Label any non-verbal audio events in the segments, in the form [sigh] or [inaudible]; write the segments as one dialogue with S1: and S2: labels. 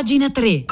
S1: pagina 3.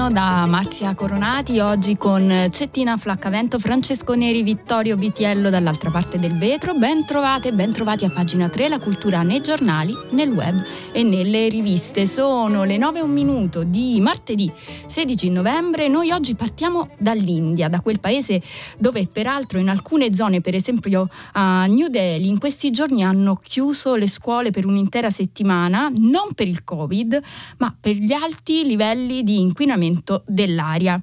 S2: Buongiorno da Marzia Coronati, oggi con Cettina Flaccavento, Francesco Neri, Vittorio Vitiello dall'altra parte del vetro. Ben trovate, ben trovati a pagina 3, la cultura nei giornali, nel web e nelle riviste. Sono le 9 e un minuto di martedì 16 novembre. Noi oggi partiamo dall'India, da quel paese dove peraltro in alcune zone, per esempio a New Delhi, in questi giorni hanno chiuso le scuole per un'intera settimana, non per il Covid, ma per gli alti livelli di inquinamento dell'aria.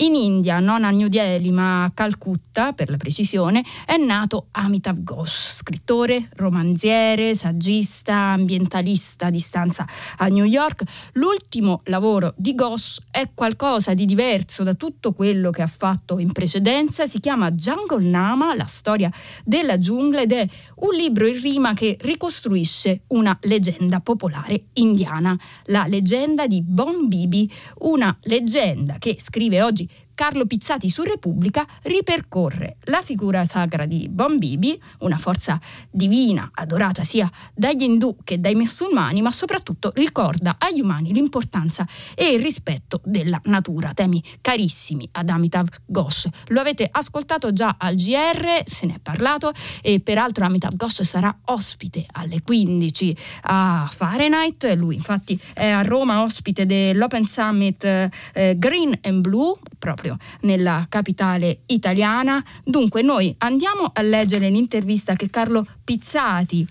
S2: In India, non a New Delhi ma a Calcutta, per la precisione, è nato Amitav Ghosh, scrittore, romanziere, saggista, ambientalista di stanza a New York. L'ultimo lavoro di Ghosh è qualcosa di diverso da tutto quello che ha fatto in precedenza, si chiama Jungle Nama, la storia della giungla ed è un libro in rima che ricostruisce una leggenda popolare indiana, la leggenda di Bon Bibi, una leggenda che scrive oggi Carlo Pizzati su Repubblica ripercorre la figura sacra di Bon Bibi, una forza divina adorata sia dagli indù che dai musulmani, ma soprattutto ricorda agli umani l'importanza e il rispetto della natura, temi carissimi ad Amitav Ghosh. Lo avete ascoltato già al GR, se ne è parlato e peraltro Amitav Ghosh sarà ospite alle 15 a Fahrenheit, lui infatti è a Roma ospite dell'Open Summit eh, Green and Blue, proprio proprio nella capitale italiana. Dunque noi andiamo a leggere l'intervista che Carlo Pizzati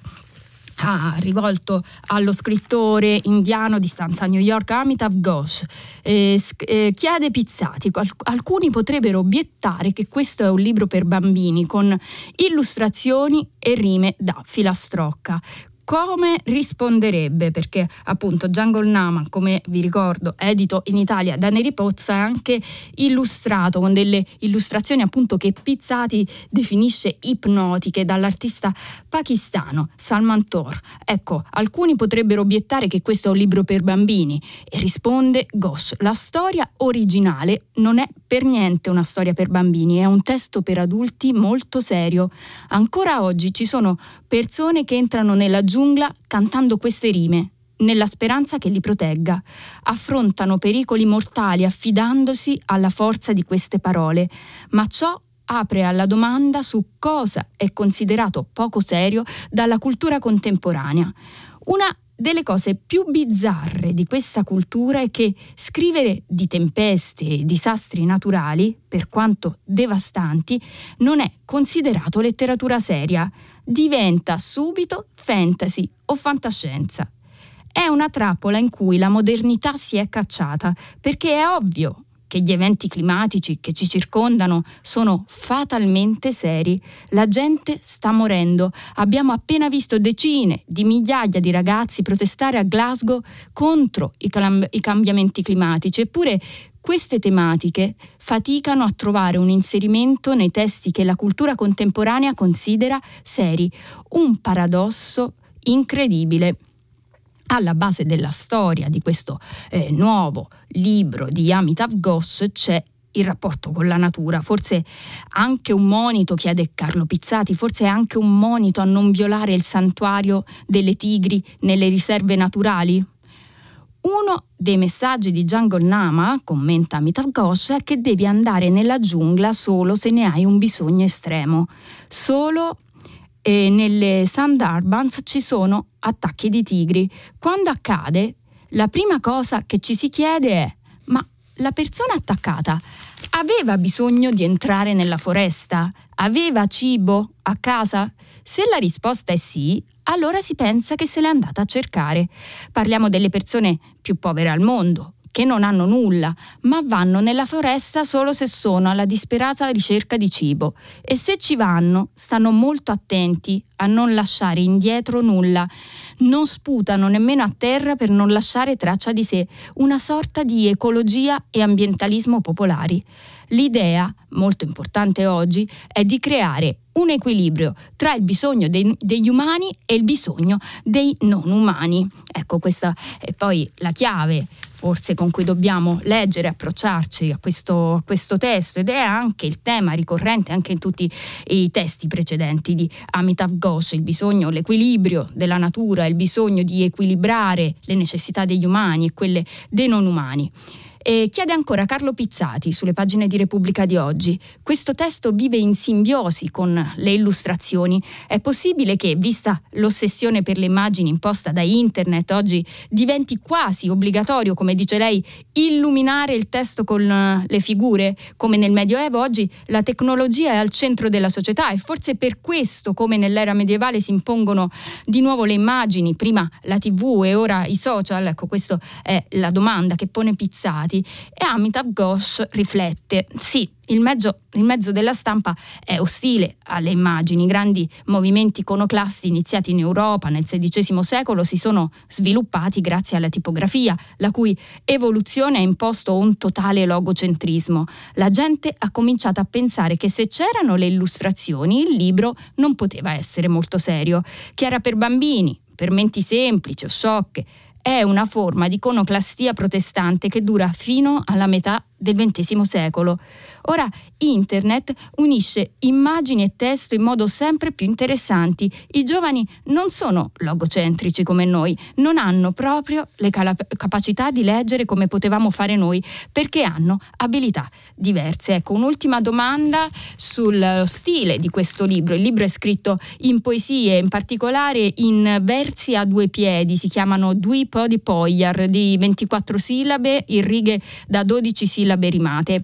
S2: ha rivolto allo scrittore indiano di stanza a New York Amitav Ghosh. Eh, eh, chiede Pizzati, alcuni potrebbero obiettare che questo è un libro per bambini con illustrazioni e rime da filastrocca come risponderebbe? Perché appunto Jungle Nama, come vi ricordo, edito in Italia da Neri Pozza, è anche illustrato con delle illustrazioni appunto che Pizzati definisce ipnotiche dall'artista pakistano Salman Tor. Ecco, alcuni potrebbero obiettare che questo è un libro per bambini e risponde Ghosh, la storia originale non è per niente una storia per bambini, è un testo per adulti molto serio. Ancora oggi ci sono persone che entrano nella giungla cantando queste rime, nella speranza che li protegga. Affrontano pericoli mortali affidandosi alla forza di queste parole, ma ciò apre alla domanda su cosa è considerato poco serio dalla cultura contemporanea. Una delle cose più bizzarre di questa cultura è che scrivere di tempeste e disastri naturali, per quanto devastanti, non è considerato letteratura seria, diventa subito fantasy o fantascienza. È una trappola in cui la modernità si è cacciata, perché è ovvio che gli eventi climatici che ci circondano sono fatalmente seri. La gente sta morendo. Abbiamo appena visto decine di migliaia di ragazzi protestare a Glasgow contro i, cam- i cambiamenti climatici, eppure queste tematiche faticano a trovare un inserimento nei testi che la cultura contemporanea considera seri. Un paradosso incredibile alla base della storia di questo eh, nuovo libro di Amitav Ghosh c'è il rapporto con la natura, forse anche un monito, chiede Carlo Pizzati, forse anche un monito a non violare il santuario delle tigri nelle riserve naturali? Uno dei messaggi di Jungle Nama, commenta Amitav Ghosh, è che devi andare nella giungla solo se ne hai un bisogno estremo, solo e nelle Sundarbans ci sono attacchi di tigri. Quando accade, la prima cosa che ci si chiede è: ma la persona attaccata aveva bisogno di entrare nella foresta? Aveva cibo a casa? Se la risposta è sì, allora si pensa che se l'è andata a cercare. Parliamo delle persone più povere al mondo, che non hanno nulla, ma vanno nella foresta solo se sono alla disperata ricerca di cibo e se ci vanno stanno molto attenti a non lasciare indietro nulla. Non sputano nemmeno a terra per non lasciare traccia di sé, una sorta di ecologia e ambientalismo popolari. L'idea, molto importante oggi, è di creare un equilibrio tra il bisogno dei, degli umani e il bisogno dei non umani. Ecco, questa è poi la chiave forse con cui dobbiamo leggere approcciarci a questo, a questo, testo ed è anche il tema ricorrente anche in tutti i testi precedenti di Amitav Ghosh, il bisogno, l'equilibrio della natura, il bisogno di equilibrare le necessità degli umani e quelle dei non umani. E chiede ancora Carlo Pizzati sulle pagine di Repubblica di oggi. Questo testo vive in simbiosi con le illustrazioni. È possibile che, vista l'ossessione per le immagini imposta da internet, oggi diventi quasi obbligatorio, come dice lei, illuminare il testo con le figure? Come nel Medioevo, oggi la tecnologia è al centro della società e forse per questo, come nell'era medievale, si impongono di nuovo le immagini, prima la TV e ora i social. Ecco, questa è la domanda che pone Pizzati avanti e Amitav Ghosh riflette, sì, il mezzo, il mezzo, della stampa è ostile alle immagini. I grandi movimenti iconoclasti iniziati in Europa nel XVI secolo si sono sviluppati grazie alla tipografia, la cui evoluzione ha imposto un totale logocentrismo. La gente ha cominciato a pensare che se c'erano le illustrazioni il libro non poteva essere molto serio, che era per bambini, per menti semplici o sciocche è una forma di iconoclastia protestante che dura fino alla metà del XX secolo. Ora Internet unisce immagini e testo in modo sempre più interessanti. I giovani non sono logocentrici come noi, non hanno proprio le capacità di leggere come potevamo fare noi, perché hanno abilità diverse. Ecco, un'ultima domanda sullo stile di questo libro. Il libro è scritto in poesie, in particolare in versi a due piedi, si chiamano Dui Po di Pogliar, di 24 sillabe, in righe da 12 sillabe rimate.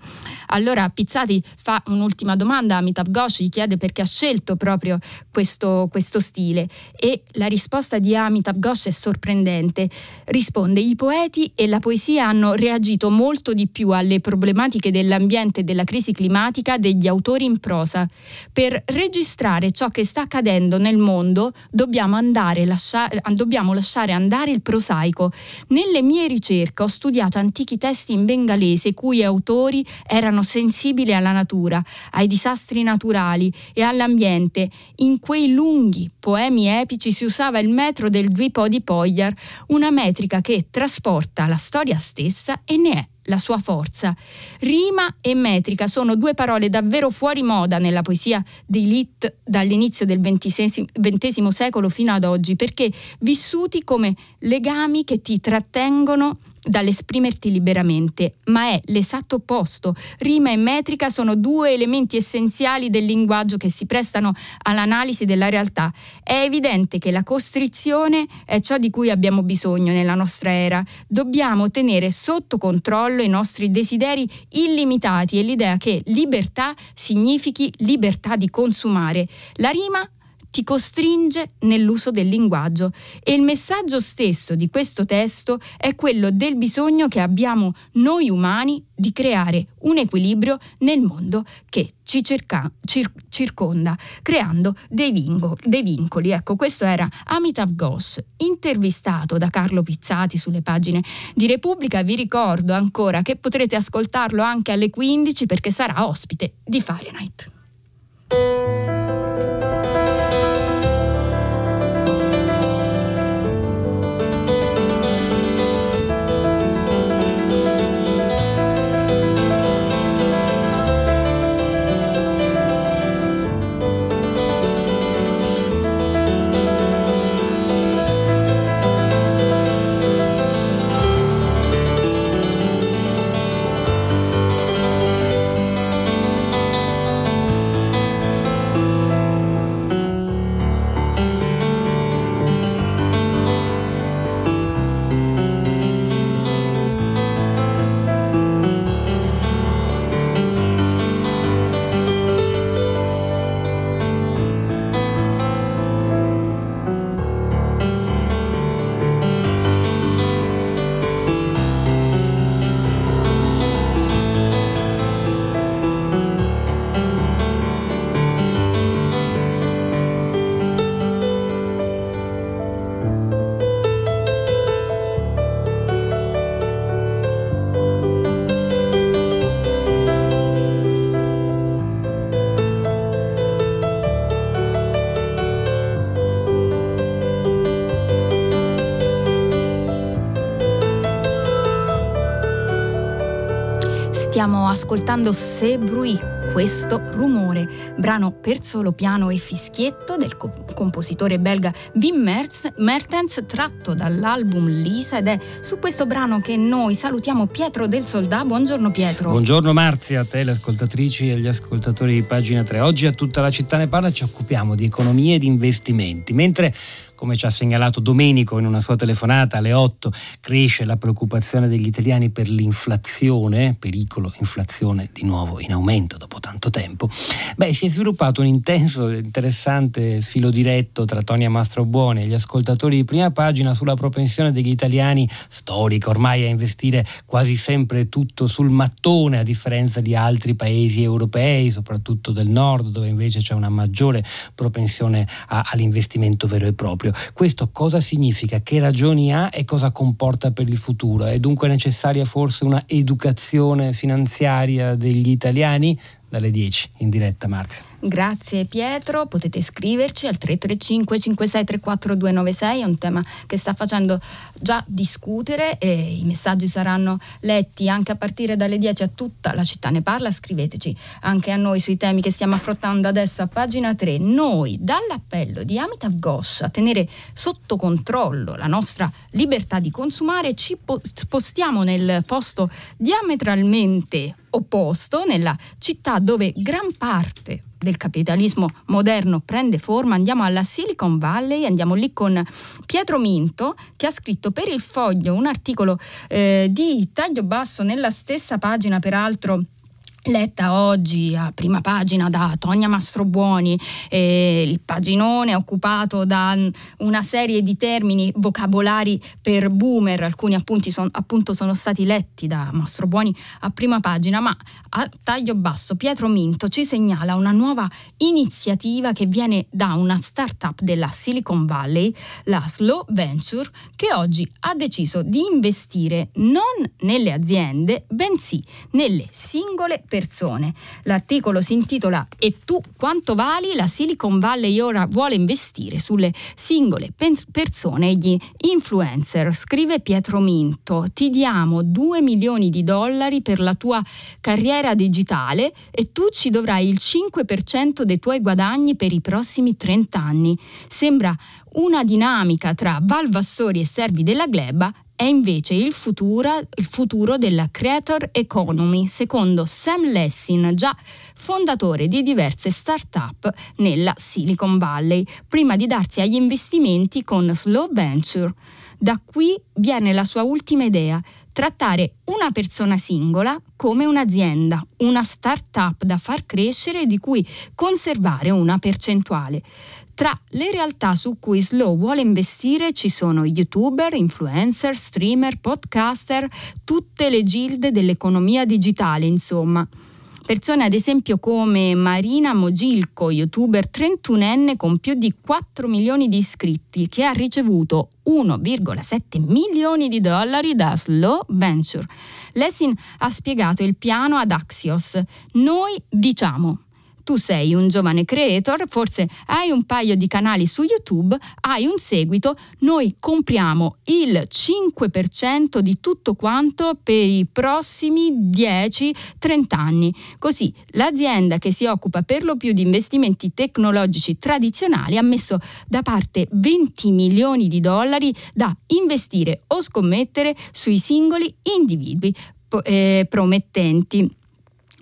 S2: Allora Pizzati fa un'ultima domanda a Mitav Ghosh, gli chiede perché ha scelto proprio questo, questo stile e la risposta di Amitav Ghosh è sorprendente. Risponde, i poeti e la poesia hanno reagito molto di più alle problematiche dell'ambiente e della crisi climatica degli autori in prosa. Per registrare ciò che sta accadendo nel mondo dobbiamo, lasciare, dobbiamo lasciare andare il prosaico. Nelle mie ricerche ho studiato antichi testi in bengalese i cui autori erano sensibili alla natura, ai disastri naturali e all'ambiente. In quei lunghi poemi epici si usava il metro del Dwipo di Poyar, una metrica che trasporta la storia stessa e ne è la sua forza. Rima e metrica sono due parole davvero fuori moda nella poesia di Lit dall'inizio del XX secolo fino ad oggi, perché vissuti come legami che ti trattengono dall'esprimerti liberamente, ma è l'esatto opposto. Rima e metrica sono due elementi essenziali del linguaggio che si prestano all'analisi della realtà. È evidente che la costrizione è ciò di cui abbiamo bisogno nella nostra era. Dobbiamo tenere sotto controllo i nostri desideri illimitati e l'idea che libertà significhi libertà di consumare. La rima ti costringe nell'uso del linguaggio e il messaggio stesso di questo testo è quello del bisogno che abbiamo noi umani di creare un equilibrio nel mondo che ci cerca, cir- circonda, creando dei, vingo, dei, vincoli. Ecco, questo era Amitav Ghosh, intervistato da Carlo Pizzati sulle pagine di Repubblica. Vi ricordo ancora che potrete ascoltarlo anche alle 15 perché sarà ospite di Fahrenheit. Stiamo ascoltando Se Bruit, questo rumore, brano per solo piano e fischietto del co- compositore belga Wim Mertens tratto dall'album Lisa ed è su questo brano che noi salutiamo Pietro del Soldà. Buongiorno Pietro.
S1: Buongiorno Marzia, a te le ascoltatrici e gli ascoltatori di Pagina 3. Oggi a tutta la città ne parla ci occupiamo di economia e di investimenti, mentre come ci ha segnalato Domenico in una sua telefonata alle 8, cresce la preoccupazione degli italiani per l'inflazione, pericolo inflazione di nuovo in aumento dopo tanto tempo, beh, si è sviluppato un intenso e interessante filo diretto tra Tonia Mastrobuoni e gli ascoltatori di prima pagina sulla propensione degli italiani, storica ormai, a investire quasi sempre tutto sul mattone, a differenza di altri paesi europei, soprattutto del nord, dove invece c'è una maggiore propensione a, all'investimento vero e proprio. Questo cosa significa? Che ragioni ha e cosa comporta per il futuro? È dunque necessaria forse una educazione finanziaria degli italiani? Dalle 10 in diretta Marzia.
S2: Grazie Pietro, potete scriverci al 335 5634 296, è un tema che sta facendo già discutere e i messaggi saranno letti anche a partire dalle 10 a tutta la città ne parla, scriveteci anche a noi sui temi che stiamo affrontando adesso a pagina 3. Noi dall'appello di Amitav Ghosh a tenere sotto controllo la nostra libertà di consumare ci spostiamo nel posto diametralmente opposto, nella città dove gran parte del capitalismo moderno prende forma, andiamo alla Silicon Valley, andiamo lì con Pietro Minto che ha scritto per il foglio un articolo eh, di taglio basso nella stessa pagina peraltro letta oggi a prima pagina da Tonia Mastrobuoni, eh, il paginone occupato da una serie di termini vocabolari per boomer, alcuni appunti son, appunto sono stati letti da Mastrobuoni a prima pagina, ma a taglio basso Pietro Minto ci segnala una nuova iniziativa che viene da una startup della Silicon Valley, la Slow Venture, che oggi ha deciso di investire non nelle aziende, bensì nelle singole persone persone. L'articolo si intitola E tu quanto vali? La Silicon Valley ora vuole investire sulle singole persone e gli influencer. Scrive Pietro Minto, ti diamo 2 milioni di dollari per la tua carriera digitale e tu ci dovrai il 5% dei tuoi guadagni per i prossimi 30 anni. Sembra una dinamica tra Valvassori e servi della gleba è invece il futuro, il futuro, della creator economy, secondo Sam Lessin, già fondatore di diverse start-up nella Silicon Valley, prima di darsi agli investimenti con Slow Venture. Da qui viene la sua ultima idea, trattare una persona singola come un'azienda, una start-up da far crescere e di cui conservare una percentuale. Tra le realtà su cui Slow vuole investire ci sono youtuber, influencer, streamer, podcaster, tutte le gilde dell'economia digitale, insomma. Persone ad esempio come Marina Mogilco, youtuber 31enne con più di 4 milioni di iscritti, che ha ricevuto 1,7 milioni di dollari da Slow Venture. Lessin ha spiegato il piano ad Axios. Noi diciamo tu sei un giovane creator, forse hai un paio di canali su YouTube, hai un seguito, noi compriamo il 5% di tutto quanto per i prossimi 10-30 anni. Così l'azienda che si occupa per lo più di investimenti tecnologici tradizionali ha messo da parte 20 milioni di dollari da investire o scommettere sui singoli individui eh, promettenti.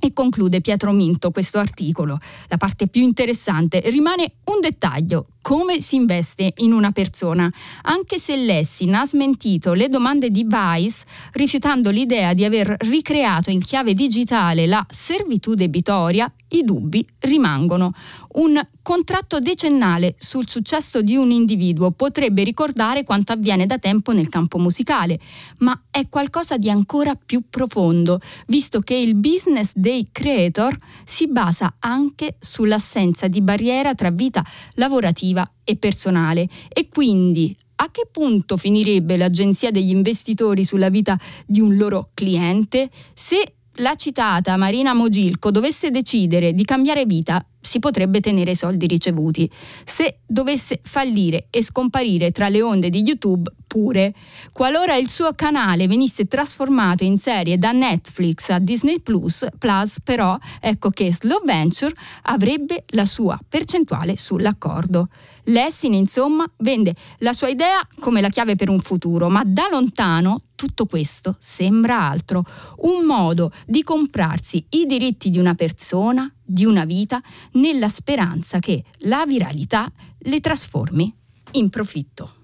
S2: E conclude Pietro Minto questo articolo. La parte più interessante rimane un dettaglio, come si investe in una persona. Anche se Lessing ha smentito le domande di Vice, rifiutando l'idea di aver ricreato in chiave digitale la servitù debitoria, i dubbi rimangono. Un contratto decennale sul successo di un individuo potrebbe ricordare quanto avviene da tempo nel campo musicale, ma è qualcosa di ancora più profondo, visto che il business dei creator si basa anche sull'assenza di barriera tra vita lavorativa e personale. E quindi a che punto finirebbe l'agenzia degli investitori sulla vita di un loro cliente? Se la citata Marina Mogilco dovesse decidere di cambiare vita, si potrebbe tenere i soldi ricevuti. Se dovesse fallire e scomparire tra le onde di YouTube, pure. Qualora il suo canale venisse trasformato in serie da Netflix a Disney Plus, Plus però, ecco che Slow Venture avrebbe la sua percentuale sull'accordo. Lessing, insomma, vende la sua idea come la chiave per un futuro, ma da lontano tutto questo sembra altro, un modo di comprarsi i diritti di una persona, di una vita, nella speranza che la viralità le trasformi in profitto.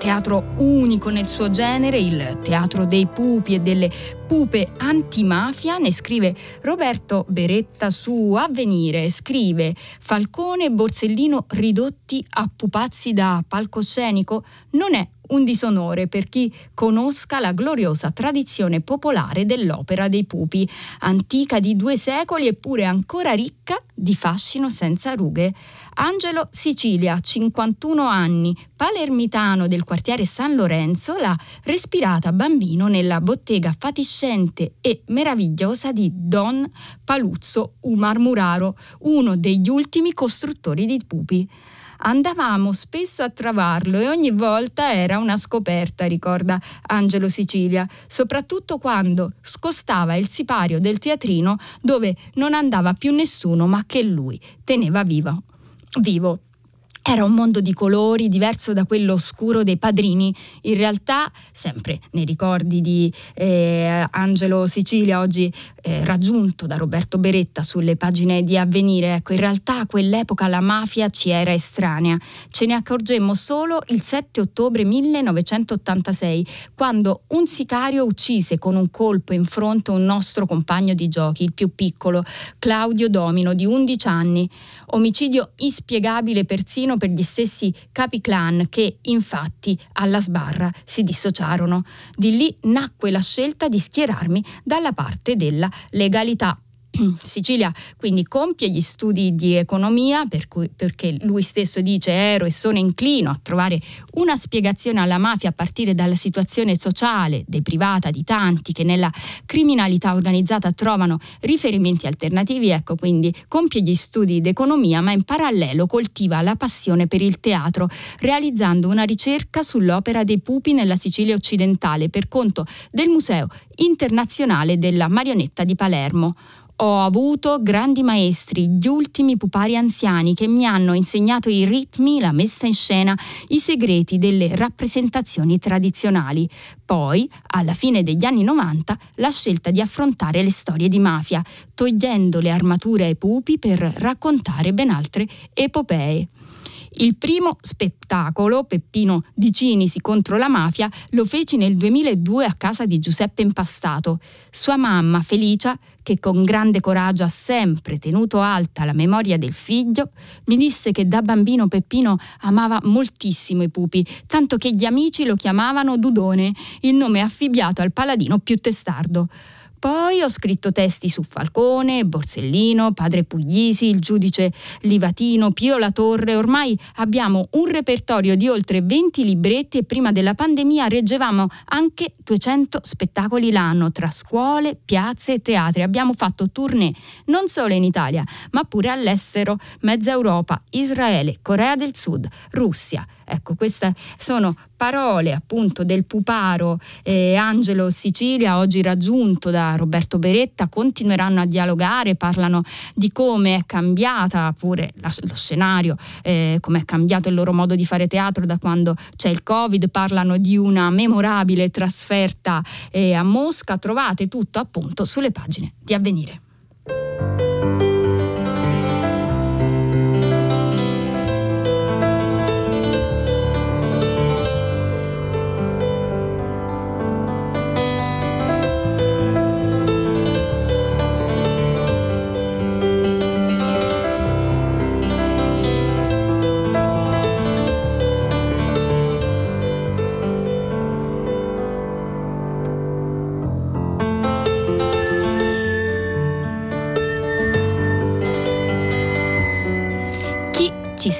S2: Teatro unico nel suo genere, il Teatro dei Pupi e delle Pupe Antimafia, ne scrive Roberto Beretta su Avvenire, scrive Falcone e Borsellino ridotti a pupazzi da palcoscenico non è un disonore per chi conosca la gloriosa tradizione popolare dell'opera dei pupi, antica di due secoli eppure ancora ricca di fascino senza rughe. Angelo Sicilia, 51 anni, palermitano del quartiere San Lorenzo, l'ha respirata bambino nella bottega fatiscente e meravigliosa di Don Paluzzo Umar Muraro, uno degli ultimi costruttori di pupi. Andavamo spesso a trovarlo e ogni volta era una scoperta, ricorda Angelo Sicilia, soprattutto quando scostava il sipario del teatrino dove non andava più nessuno ma che lui teneva vivo. vivo. Era un mondo di colori diverso da quello oscuro dei padrini. In realtà, sempre nei ricordi di eh, Angelo Sicilia, oggi eh, raggiunto da Roberto Beretta sulle pagine di Avvenire, ecco, in realtà a quell'epoca la mafia ci era estranea. Ce ne accorgemmo solo il 7 ottobre 1986, quando un sicario uccise con un colpo in fronte un nostro compagno di giochi, il più piccolo, Claudio Domino, di 11 anni. Omicidio inspiegabile persino per gli stessi capi clan che infatti alla sbarra si dissociarono. Di lì nacque la scelta di schierarmi dalla parte della legalità. [clears throat] Sicilia quindi compie gli studi di economia per cui, perché lui stesso dice ero e sono inclino a trovare una spiegazione alla mafia a partire dalla situazione sociale, deprivata di tanti che nella criminalità organizzata trovano riferimenti alternativi, ecco quindi compie gli studi di economia ma in parallelo coltiva la passione per il teatro realizzando una ricerca sull'opera dei pupi nella Sicilia occidentale per conto del Museo internazionale della marionetta di Palermo. Ho avuto grandi maestri, gli ultimi pupari anziani che mi hanno insegnato i ritmi, la messa in scena, i segreti delle rappresentazioni tradizionali. Poi, alla fine degli anni 90, la scelta di affrontare le storie di mafia, togliendo le armature ai pupi per raccontare ben altre epopee. Il primo spettacolo, Peppino di Cinisi contro la mafia, lo feci nel 2002 a casa di Giuseppe Impastato. Sua mamma, Felicia, che con grande coraggio ha sempre tenuto alta la memoria del figlio, mi disse che da bambino Peppino amava moltissimo i pupi, tanto che gli amici lo chiamavano Dudone, il nome affibbiato al paladino più testardo. Poi ho scritto testi su Falcone, Borsellino, Padre Puglisi, il giudice Livatino, Pio La Torre. Ormai abbiamo un repertorio di oltre 20 libretti e prima della pandemia reggevamo anche 200 spettacoli l'anno tra scuole, piazze e teatri. Abbiamo fatto tournée non solo in Italia, ma pure all'estero, mezza Europa, Israele, Corea del Sud, Russia. Ecco, queste sono parole appunto del puparo eh, Angelo Sicilia, oggi raggiunto da Roberto Beretta, continueranno a dialogare, parlano di come è cambiata pure la, lo scenario, eh, come è cambiato il loro modo di fare teatro da quando c'è il Covid, parlano di una memorabile trasferta eh, a Mosca, trovate tutto appunto sulle pagine di Avvenire.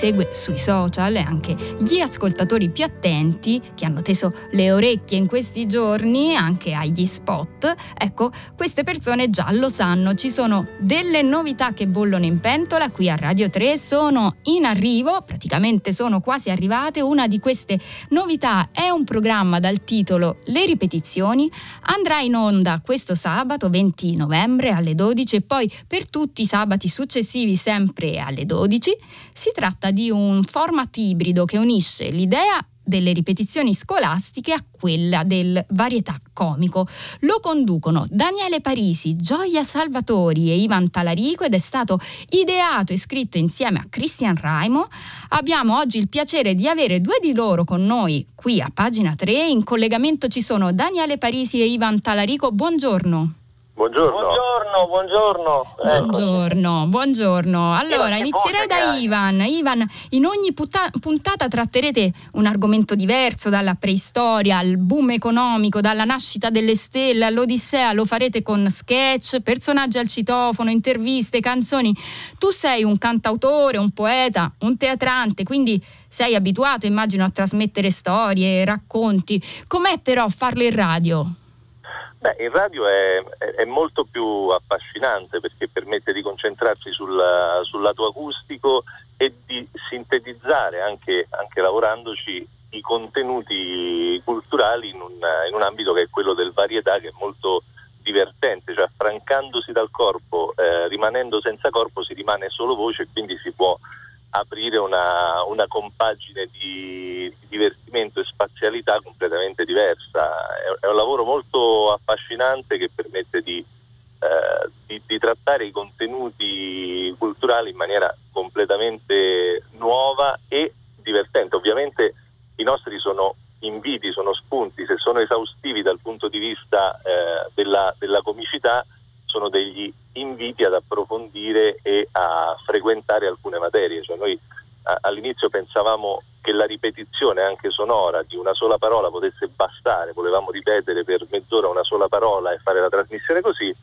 S2: Segue sui social e anche gli ascoltatori più attenti che hanno teso le orecchie in questi giorni anche agli spot, ecco, queste persone già lo sanno, ci sono delle novità che bollono in pentola qui a Radio 3, sono in arrivo, praticamente sono quasi arrivate, una di queste novità è un programma dal titolo Le ripetizioni, andrà in onda questo sabato 20 novembre alle 12 e poi per tutti i sabati successivi sempre alle 12. Si tratta di un format ibrido che unisce l'idea delle ripetizioni scolastiche a quella del varietà comico. Lo conducono Daniele Parisi, Gioia Salvatori e Ivan Talarico ed è stato ideato e scritto insieme a Christian Raimo. Abbiamo oggi il piacere di avere due di loro con noi qui a pagina 3. In collegamento ci sono Daniele Parisi e Ivan Talarico. Buongiorno.
S3: Buongiorno. Buongiorno, buongiorno.
S2: Buongiorno, buongiorno. Allora, inizierei da Ivan. Ivan, in ogni puntata tratterete un argomento diverso, dalla preistoria al boom economico, dalla nascita delle stelle all'Odissea, lo farete con sketch, personaggi al citofono, interviste, canzoni. Tu sei un cantautore, un poeta, un teatrante, quindi sei abituato, immagino, a trasmettere storie, racconti. Com'è però farlo in radio?
S3: Beh, il radio è, è, molto più affascinante perché permette di concentrarsi sul, sul lato acustico e di sintetizzare anche, anche lavorandoci i contenuti culturali in un, in un, ambito che è quello del varietà che è molto divertente, cioè affrancandosi dal corpo, eh, rimanendo senza corpo si rimane solo voce e quindi si può aprire una, una compagine di, di, divertimento e spazialità completamente diversa. È, è, un lavoro molto affascinante che permette di, eh, di, di, trattare i contenuti culturali in maniera completamente nuova e divertente. Ovviamente i nostri sono inviti, sono spunti, se sono esaustivi dal punto di vista eh, della, della comicità sono degli inviti ad approfondire e a frequentare alcune materie. Cioè noi a, all'inizio pensavamo che la ripetizione anche sonora di una sola parola potesse bastare, volevamo ripetere per mezz'ora una sola parola e fare la trasmissione così,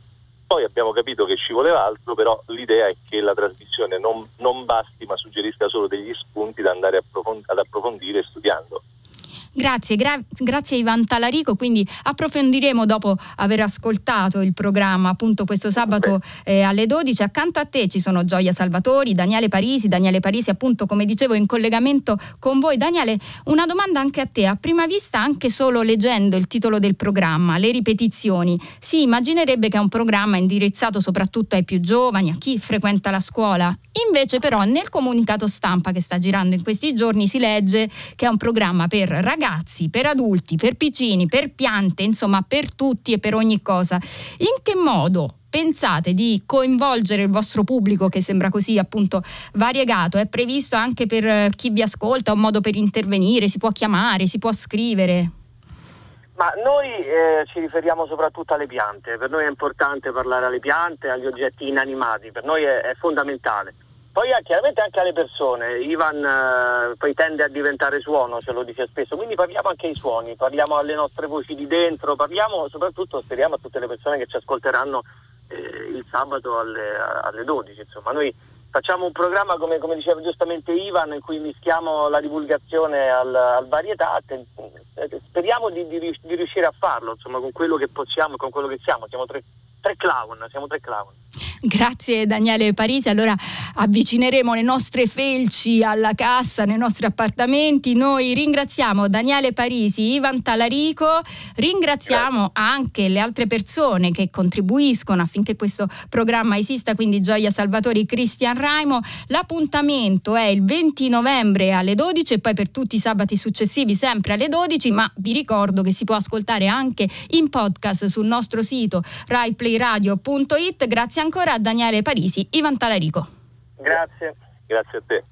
S3: poi abbiamo capito che ci voleva altro, però l'idea è che la trasmissione non, non basti ma suggerisca solo degli spunti da andare ad approfondire studiando.
S2: Grazie, gra- grazie Ivan Talarico, quindi approfondiremo dopo aver ascoltato il programma appunto questo sabato eh, alle 12. Accanto a te ci sono Gioia Salvatori, Daniele Parisi, Daniele Parisi appunto come dicevo in collegamento con voi. Daniele, una domanda anche a te, a prima vista anche solo leggendo il titolo del programma, le ripetizioni, si immaginerebbe che è un programma indirizzato soprattutto ai più giovani, a chi frequenta la scuola. Invece però nel comunicato stampa che sta girando in questi giorni si legge che è un programma per ragazzi ragazzi, per adulti, per piccini, per piante, insomma per tutti e per ogni cosa. In che modo pensate di coinvolgere il vostro pubblico che sembra così appunto variegato? È previsto anche per eh, chi vi ascolta un modo per intervenire? Si può chiamare, si può scrivere?
S4: Ma noi eh, ci riferiamo soprattutto alle piante, per noi è importante parlare alle piante, agli oggetti inanimati, per noi è, è fondamentale. Poi chiaramente anche alle persone, Ivan eh, poi tende a diventare suono, ce lo dice spesso, quindi parliamo anche ai suoni, parliamo alle nostre voci di dentro, parliamo soprattutto, speriamo a tutte le persone che ci ascolteranno eh, il sabato alle, alle, 12, insomma. Noi facciamo un programma come, come, diceva giustamente Ivan in cui mischiamo la divulgazione al, al varietà, speriamo di, di, di, riuscire a farlo, insomma con quello che possiamo e con quello che siamo, siamo tre, tre clown, siamo tre clown.
S2: Grazie Daniele Parisi, allora avvicineremo le nostre felci alla cassa nei nostri appartamenti. Noi ringraziamo Daniele Parisi, Ivan Talarico, ringraziamo anche le altre persone che contribuiscono affinché questo programma esista, quindi Gioia Salvatori, Cristian Raimo. L'appuntamento è il 20 novembre alle 12 e poi per tutti i sabati successivi sempre alle 12, ma vi ricordo che si può ascoltare anche in podcast sul nostro sito raiplayradio.it. Grazie ancora ancora a Daniele Parisi, Ivan Talarico.
S4: Grazie,
S3: grazie a te.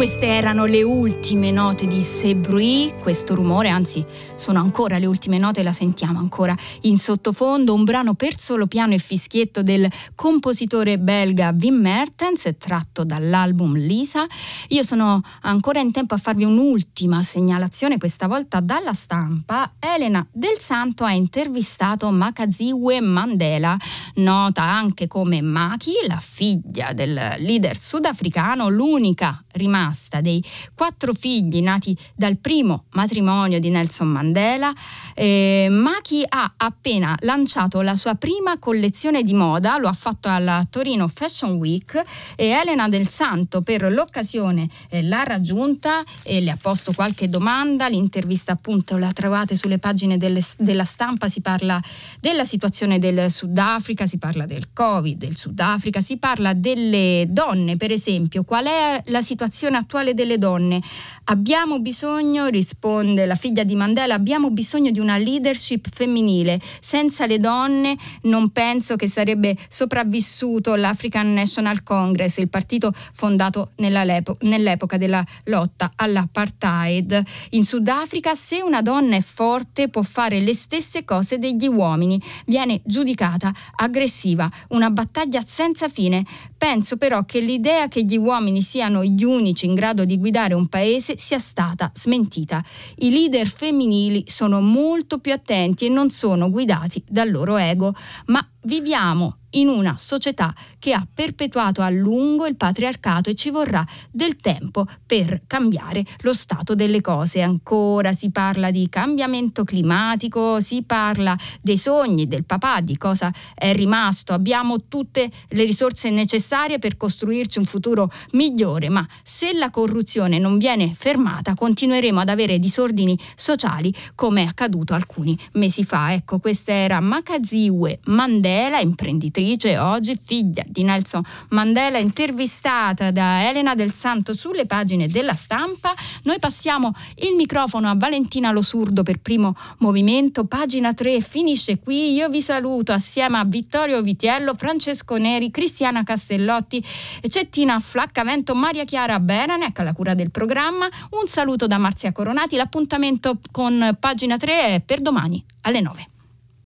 S2: Queste erano le ultime note di Sebruy, questo rumore, anzi sono ancora le ultime note, la sentiamo ancora in sottofondo, un brano per solo piano e fischietto del compositore belga Wim Mertens, tratto dall'album Lisa. Io sono ancora in tempo a farvi un'ultima segnalazione, questa volta dalla stampa. Elena Del Santo ha intervistato Makaziwe Mandela, nota anche come Maki, la figlia del leader sudafricano, l'unica rimasta dei quattro figli nati dal primo matrimonio di Nelson Mandela, eh, Maki ha appena lanciato la sua prima collezione di moda, lo ha fatto alla Torino Fashion Week e Elena del Santo per l'occasione eh, l'ha raggiunta e le ha posto qualche domanda, l'intervista appunto la trovate sulle pagine delle, della stampa, si parla della situazione del Sudafrica, si parla del Covid del Sudafrica, si parla delle donne per esempio, qual è la situazione attuale delle donne. Abbiamo bisogno, risponde la figlia di Mandela, abbiamo bisogno di una leadership femminile. Senza le donne non penso che sarebbe sopravvissuto l'African National Congress, il partito fondato nell'epoca della lotta all'apartheid. In Sudafrica se una donna è forte può fare le stesse cose degli uomini, viene giudicata aggressiva, una battaglia senza fine. Penso però che l'idea che gli uomini siano gli unici in grado di guidare un paese sia stata smentita. I leader femminili sono molto più attenti e non sono guidati dal loro ego, ma viviamo in una società che ha perpetuato a lungo il patriarcato e ci vorrà del tempo per cambiare lo stato delle cose. Ancora si parla di cambiamento climatico, si parla dei sogni del papà, di cosa è rimasto. Abbiamo tutte le risorse necessarie per costruirci un futuro migliore, ma se la corruzione non viene fermata continueremo ad avere disordini sociali come è accaduto alcuni mesi fa. Ecco, questa era Makaziwe Mandela Mandela, imprenditrice oggi, figlia di Nelson Mandela, intervistata da Elena del Santo sulle pagine della stampa. Noi passiamo il microfono a Valentina Losurdo per primo movimento, pagina 3, finisce qui. Io vi saluto assieme a Vittorio Vitiello, Francesco Neri, Cristiana Castellotti, Cettina Flaccavento, Maria Chiara Beranec alla cura del programma. Un saluto da Marzia Coronati, l'appuntamento con pagina 3 è per domani alle 9.